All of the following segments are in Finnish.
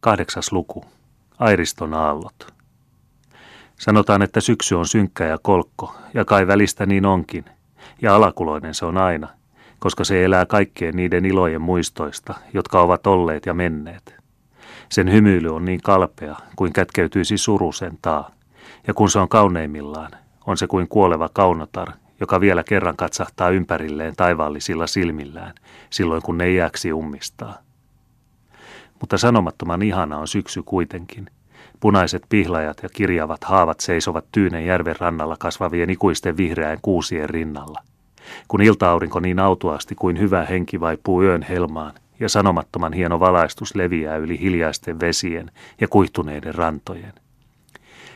Kahdeksas luku. Airiston aallot. Sanotaan, että syksy on synkkä ja kolkko, ja kai välistä niin onkin. Ja alakuloinen se on aina, koska se elää kaikkien niiden ilojen muistoista, jotka ovat olleet ja menneet. Sen hymyily on niin kalpea, kuin kätkeytyisi suru sen taa. Ja kun se on kauneimmillaan, on se kuin kuoleva kaunotar, joka vielä kerran katsahtaa ympärilleen taivaallisilla silmillään, silloin kun ne iäksi ummistaa. Mutta sanomattoman ihana on syksy kuitenkin. Punaiset pihlajat ja kirjavat haavat seisovat Tyynen järven rannalla kasvavien ikuisten vihreään kuusien rinnalla. Kun iltaaurinko niin autuasti kuin hyvä henki vaipuu yön helmaan ja sanomattoman hieno valaistus leviää yli hiljaisten vesien ja kuihtuneiden rantojen.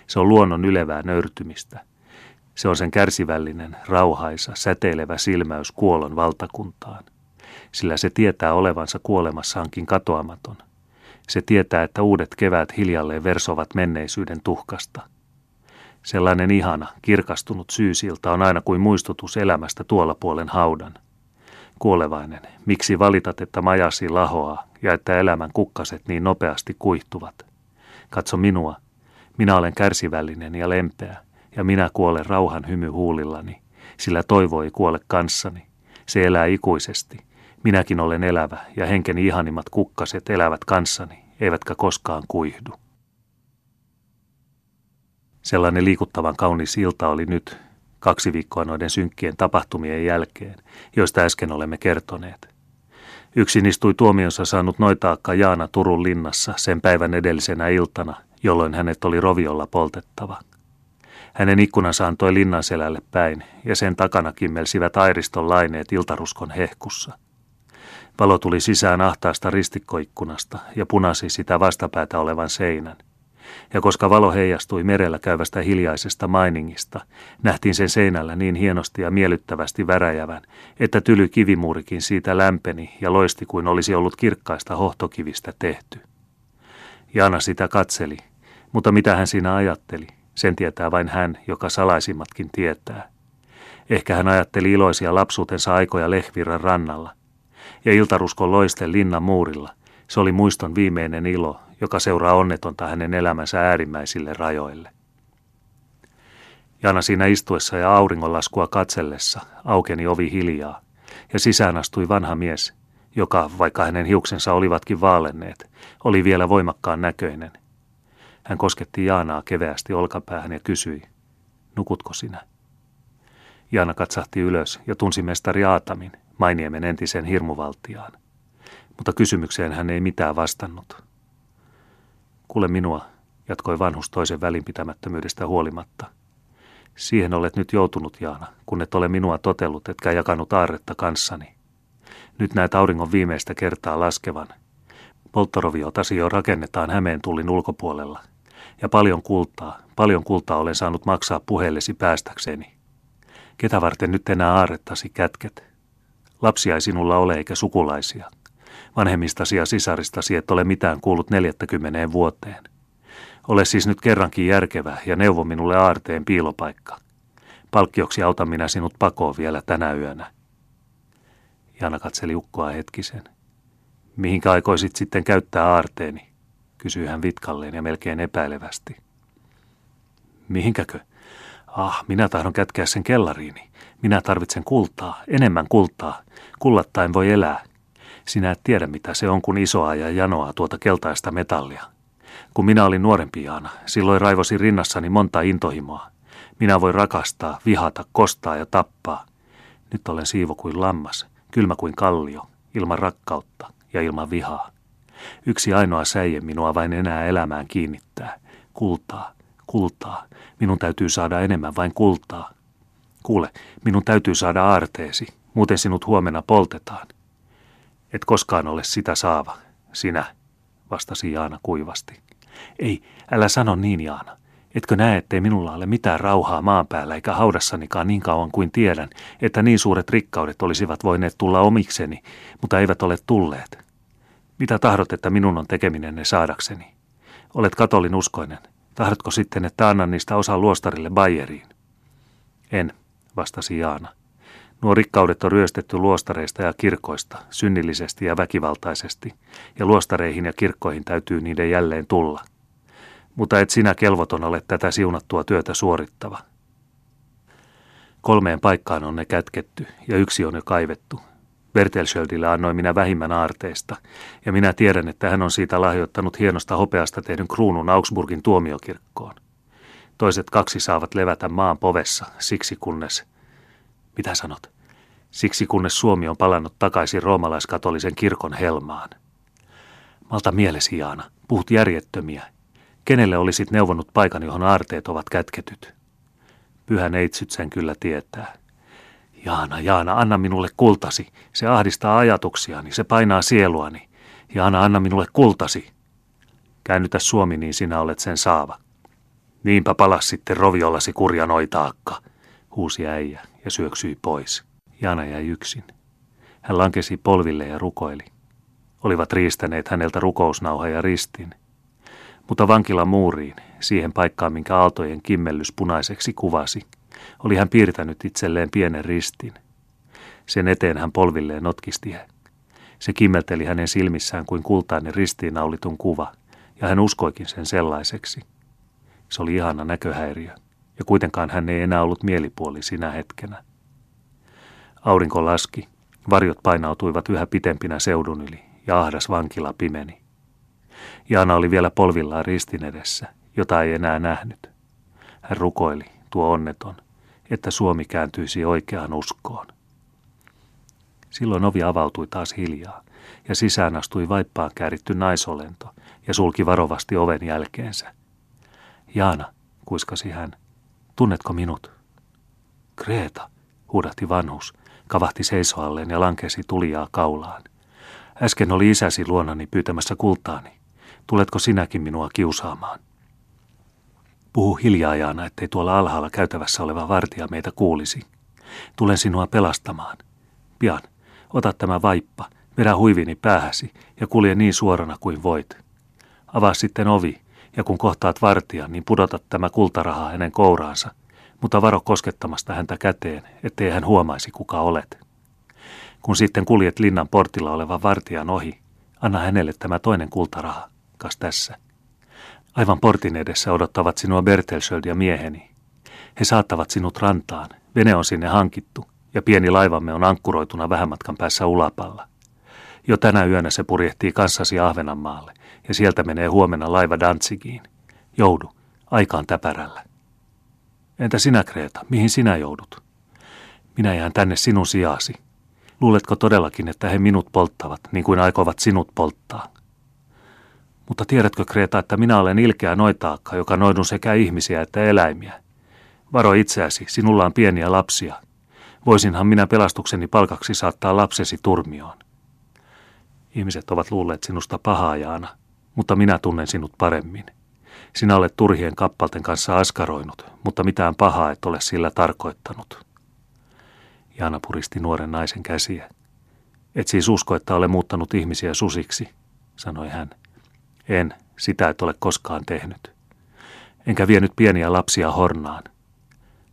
Se on luonnon ylevää nöyrtymistä. Se on sen kärsivällinen, rauhaisa, säteilevä silmäys kuolon valtakuntaan. Sillä se tietää olevansa kuolemassaankin katoamaton – se tietää, että uudet kevät hiljalleen versovat menneisyyden tuhkasta. Sellainen ihana, kirkastunut syysilta on aina kuin muistutus elämästä tuolla puolen haudan. Kuolevainen, miksi valitat, että majasi lahoaa ja että elämän kukkaset niin nopeasti kuihtuvat? Katso minua. Minä olen kärsivällinen ja lempeä, ja minä kuolen rauhan hymy huulillani, sillä toivo ei kuole kanssani. Se elää ikuisesti – Minäkin olen elävä ja henkeni ihanimmat kukkaset elävät kanssani, eivätkä koskaan kuihdu. Sellainen liikuttavan kaunis ilta oli nyt, kaksi viikkoa noiden synkkien tapahtumien jälkeen, joista äsken olemme kertoneet. Yksin istui tuomionsa saanut noitaakka Jaana Turun linnassa sen päivän edellisenä iltana, jolloin hänet oli roviolla poltettava. Hänen ikkunansa antoi linnan selälle päin, ja sen takana kimmelsivät airiston laineet iltaruskon hehkussa – Valo tuli sisään ahtaasta ristikkoikkunasta ja punasi sitä vastapäätä olevan seinän. Ja koska valo heijastui merellä käyvästä hiljaisesta mainingista, nähtiin sen seinällä niin hienosti ja miellyttävästi väräjävän, että tyly kivimuurikin siitä lämpeni ja loisti kuin olisi ollut kirkkaista hohtokivistä tehty. Jaana sitä katseli, mutta mitä hän siinä ajatteli, sen tietää vain hän, joka salaisimmatkin tietää. Ehkä hän ajatteli iloisia lapsuutensa aikoja Lehviran rannalla – ja iltaruskon loiste linnan muurilla. Se oli muiston viimeinen ilo, joka seuraa onnetonta hänen elämänsä äärimmäisille rajoille. Jana siinä istuessa ja auringonlaskua katsellessa aukeni ovi hiljaa, ja sisään astui vanha mies, joka, vaikka hänen hiuksensa olivatkin vaalenneet, oli vielä voimakkaan näköinen. Hän kosketti Jaanaa keveästi olkapäähän ja kysyi, nukutko sinä? Jaana katsahti ylös ja tunsi mestari Aatamin, Mainiemen entisen hirmuvaltiaan. Mutta kysymykseen hän ei mitään vastannut. Kuule minua, jatkoi vanhus toisen välinpitämättömyydestä huolimatta. Siihen olet nyt joutunut, Jaana, kun et ole minua totellut, etkä jakanut aarretta kanssani. Nyt näet auringon viimeistä kertaa laskevan. Polttoroviotasi jo rakennetaan Hämeen tullin ulkopuolella. Ja paljon kultaa, paljon kultaa olen saanut maksaa puheellesi päästäkseni. Ketä varten nyt enää aarrettasi kätket? Lapsia ei sinulla ole eikä sukulaisia. Vanhemmistasi ja sisaristasi et ole mitään kuullut neljättäkymmeneen vuoteen. Ole siis nyt kerrankin järkevä ja neuvo minulle aarteen piilopaikka. Palkkioksi autan minä sinut pakoon vielä tänä yönä. Jana katseli ukkoa hetkisen. Mihinkä aikoisit sitten käyttää aarteeni? kysyi hän vitkalleen ja melkein epäilevästi. Mihinkäkö? Ah, minä tahdon kätkeä sen kellariini. Minä tarvitsen kultaa, enemmän kultaa. Kullattaen voi elää. Sinä et tiedä, mitä se on, kun isoa ja janoa tuota keltaista metallia. Kun minä olin nuorempi Jaana, silloin raivosi rinnassani monta intohimoa. Minä voi rakastaa, vihata, kostaa ja tappaa. Nyt olen siivo kuin lammas, kylmä kuin kallio, ilman rakkautta ja ilman vihaa. Yksi ainoa säie minua vain enää elämään kiinnittää. Kultaa, kultaa. Minun täytyy saada enemmän vain kultaa. Kuule, minun täytyy saada aarteesi, muuten sinut huomenna poltetaan. Et koskaan ole sitä saava, sinä, vastasi Jaana kuivasti. Ei, älä sano niin, Jaana. Etkö näe, ettei minulla ole mitään rauhaa maan päällä eikä haudassanikaan niin kauan kuin tiedän, että niin suuret rikkaudet olisivat voineet tulla omikseni, mutta eivät ole tulleet. Mitä tahdot, että minun on tekeminen ne saadakseni? Olet katolin uskoinen. Tahdotko sitten, että annan niistä osa luostarille Bayeriin? En, vastasi Jaana. Nuo rikkaudet on ryöstetty luostareista ja kirkoista, synnillisesti ja väkivaltaisesti, ja luostareihin ja kirkkoihin täytyy niiden jälleen tulla. Mutta et sinä kelvoton ole tätä siunattua työtä suorittava. Kolmeen paikkaan on ne kätketty, ja yksi on jo kaivettu. Bertelschöldille annoin minä vähimmän aarteesta, ja minä tiedän, että hän on siitä lahjoittanut hienosta hopeasta tehdyn kruunun Augsburgin tuomiokirkkoon. Toiset kaksi saavat levätä maan povessa, siksi kunnes... Mitä sanot? Siksi kunnes Suomi on palannut takaisin roomalaiskatolisen kirkon helmaan. Malta mielesi, Jaana, puhut järjettömiä. Kenelle olisit neuvonut paikan, johon aarteet ovat kätketyt? Pyhä neitsyt sen kyllä tietää. Jaana, Jaana, anna minulle kultasi. Se ahdistaa ajatuksiani, se painaa sieluani. Jaana, anna minulle kultasi. Käännytä Suomi, niin sinä olet sen saava. Niinpä palas sitten roviollasi kurja noitaakka, huusi äijä ja syöksyi pois. Jaana jäi yksin. Hän lankesi polville ja rukoili. Olivat riistäneet häneltä rukousnauha ja ristin. Mutta vankilan muuriin, siihen paikkaan, minkä aaltojen kimmellys punaiseksi kuvasi, oli hän piirtänyt itselleen pienen ristin. Sen eteen hän polvilleen notkisti. Se kimmelteli hänen silmissään kuin kultainen ristiinnaulitun kuva, ja hän uskoikin sen sellaiseksi – se oli ihana näköhäiriö, ja kuitenkaan hän ei enää ollut mielipuoli sinä hetkenä. Aurinko laski, varjot painautuivat yhä pitempinä seudun yli, ja ahdas vankila pimeni. Jaana oli vielä polvillaan ristin edessä, jota ei enää nähnyt. Hän rukoili, tuo onneton, että Suomi kääntyisi oikeaan uskoon. Silloin ovi avautui taas hiljaa, ja sisään astui vaippaan kääritty naisolento ja sulki varovasti oven jälkeensä – Jaana, kuiskasi hän. Tunnetko minut? Kreeta, huudahti vanhus, kavahti seisoalleen ja lankesi tulijaa kaulaan. Äsken oli isäsi luonani pyytämässä kultaani. Tuletko sinäkin minua kiusaamaan? Puhu hiljaa, Jaana, ettei tuolla alhaalla käytävässä oleva vartija meitä kuulisi. Tulen sinua pelastamaan. Pian, ota tämä vaippa, vedä huivini päähäsi ja kulje niin suorana kuin voit. Avaa sitten ovi ja kun kohtaat vartijan, niin pudota tämä kultaraha hänen kouraansa, mutta varo koskettamasta häntä käteen, ettei hän huomaisi kuka olet. Kun sitten kuljet linnan portilla olevan vartijan ohi, anna hänelle tämä toinen kultaraha, kas tässä. Aivan portin edessä odottavat sinua Bertelsöld ja mieheni. He saattavat sinut rantaan, vene on sinne hankittu, ja pieni laivamme on ankkuroituna vähän matkan päässä ulapalla. Jo tänä yönä se purjehtii kanssasi Ahvenanmaalle, ja sieltä menee huomenna laiva Danzigiin. Joudu, aikaan täpärällä. Entä sinä, Kreeta, mihin sinä joudut? Minä jään tänne sinun sijaasi. Luuletko todellakin, että he minut polttavat, niin kuin aikovat sinut polttaa? Mutta tiedätkö, Kreeta, että minä olen ilkeä noitaakka, joka noidun sekä ihmisiä että eläimiä? Varo itseäsi, sinulla on pieniä lapsia. Voisinhan minä pelastukseni palkaksi saattaa lapsesi turmioon. Ihmiset ovat luulleet sinusta pahaa, Jaana, mutta minä tunnen sinut paremmin. Sinä olet turhien kappalten kanssa askaroinut, mutta mitään pahaa et ole sillä tarkoittanut. Jaana puristi nuoren naisen käsiä. Et siis usko, että ole muuttanut ihmisiä susiksi, sanoi hän. En, sitä et ole koskaan tehnyt. Enkä vienyt pieniä lapsia hornaan.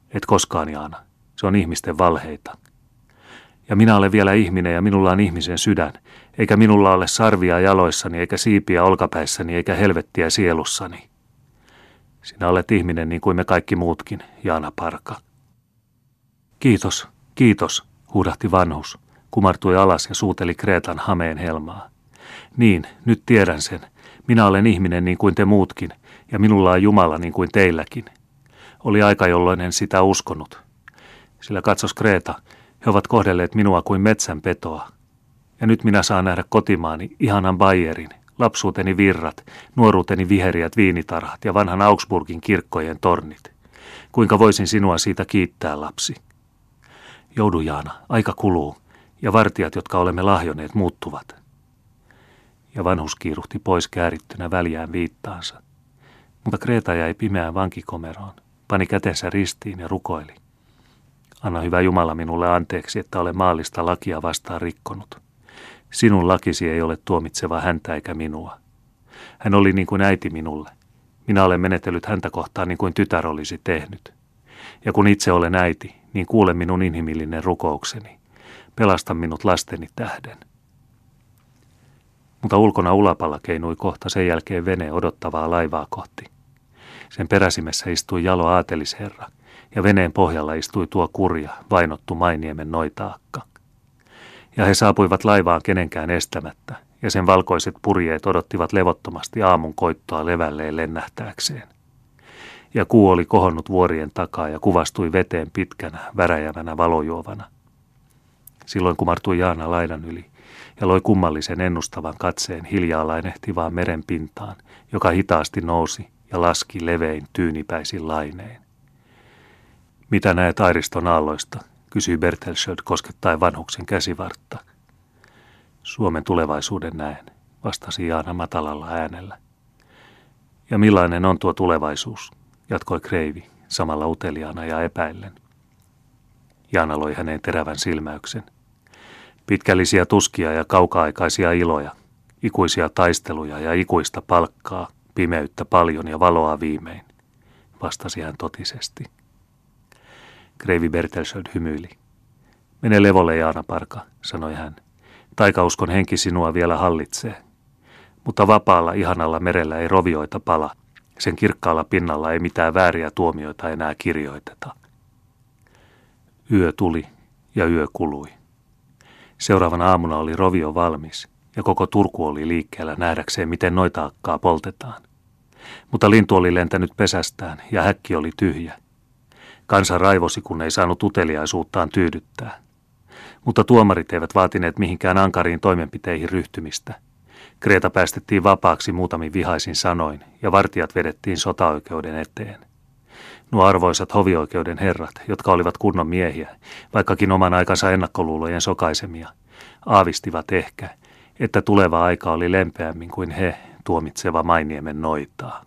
Et koskaan, Jaana. Se on ihmisten valheita. Ja minä olen vielä ihminen ja minulla on ihmisen sydän, eikä minulla ole sarvia jaloissani, eikä siipiä olkapäissäni, eikä helvettiä sielussani. Sinä olet ihminen niin kuin me kaikki muutkin, Jaana Parka. Kiitos, kiitos, huudahti vanhus, kumartui alas ja suuteli Kreetan hameen helmaa. Niin, nyt tiedän sen. Minä olen ihminen niin kuin te muutkin, ja minulla on Jumala niin kuin teilläkin. Oli aika, jolloin en sitä uskonut. Sillä katsos Kreeta, he ovat kohdelleet minua kuin metsän petoa. Ja nyt minä saan nähdä kotimaani, ihanan Bayerin, lapsuuteni virrat, nuoruuteni viheriät viinitarhat ja vanhan Augsburgin kirkkojen tornit. Kuinka voisin sinua siitä kiittää, lapsi? Joudu, Jaana, aika kuluu, ja vartijat, jotka olemme lahjoneet, muuttuvat. Ja vanhus kiiruhti pois käärittynä väljään viittaansa. Mutta Kreeta jäi pimeään vankikomeroon, pani kätensä ristiin ja rukoili. Anna hyvä Jumala minulle anteeksi, että olen maallista lakia vastaan rikkonut. Sinun lakisi ei ole tuomitseva häntä eikä minua. Hän oli niin kuin äiti minulle. Minä olen menetellyt häntä kohtaan niin kuin tytär olisi tehnyt. Ja kun itse olen äiti, niin kuule minun inhimillinen rukoukseni. Pelasta minut lasteni tähden. Mutta ulkona ulapalla keinui kohta sen jälkeen vene odottavaa laivaa kohti. Sen peräsimessä istui jalo aatelisherra, ja veneen pohjalla istui tuo kurja, vainottu Mainiemen noitaakka. Ja he saapuivat laivaan kenenkään estämättä, ja sen valkoiset purjeet odottivat levottomasti aamun koittoa levälleen lennähtääkseen. Ja kuu oli kohonnut vuorien takaa ja kuvastui veteen pitkänä, väräjävänä valojuovana. Silloin kumartui Jaana laidan yli ja loi kummallisen ennustavan katseen hiljaa lainehtivaan meren pintaan, joka hitaasti nousi ja laski levein tyynipäisin lainein. Mitä näet Airiston aalloista, kysyi Bertelsöld koskettaen vanhuksen käsivartta. Suomen tulevaisuuden näen, vastasi Jaana matalalla äänellä. Ja millainen on tuo tulevaisuus, jatkoi Kreivi, samalla uteliaana ja epäillen. Jaana loi häneen terävän silmäyksen. Pitkällisiä tuskia ja kauka-aikaisia iloja, ikuisia taisteluja ja ikuista palkkaa, pimeyttä paljon ja valoa viimein, vastasi hän totisesti. Kreivi Bertelsöld hymyili. Mene levolle, Jaana Parka, sanoi hän. Taikauskon henki sinua vielä hallitsee. Mutta vapaalla, ihanalla merellä ei rovioita pala. Sen kirkkaalla pinnalla ei mitään vääriä tuomioita enää kirjoiteta. Yö tuli ja yö kului. Seuraavana aamuna oli rovio valmis ja koko Turku oli liikkeellä nähdäkseen, miten noita akkaa poltetaan. Mutta lintu oli lentänyt pesästään ja häkki oli tyhjä. Kansa raivosi, kun ei saanut uteliaisuuttaan tyydyttää. Mutta tuomarit eivät vaatineet mihinkään ankariin toimenpiteihin ryhtymistä. Kreeta päästettiin vapaaksi muutamin vihaisin sanoin ja vartijat vedettiin sotaoikeuden eteen. Nuo arvoisat hovioikeuden herrat, jotka olivat kunnon miehiä, vaikkakin oman aikansa ennakkoluulojen sokaisemia, aavistivat ehkä, että tuleva aika oli lempeämmin kuin he tuomitseva Mainiemen noitaa.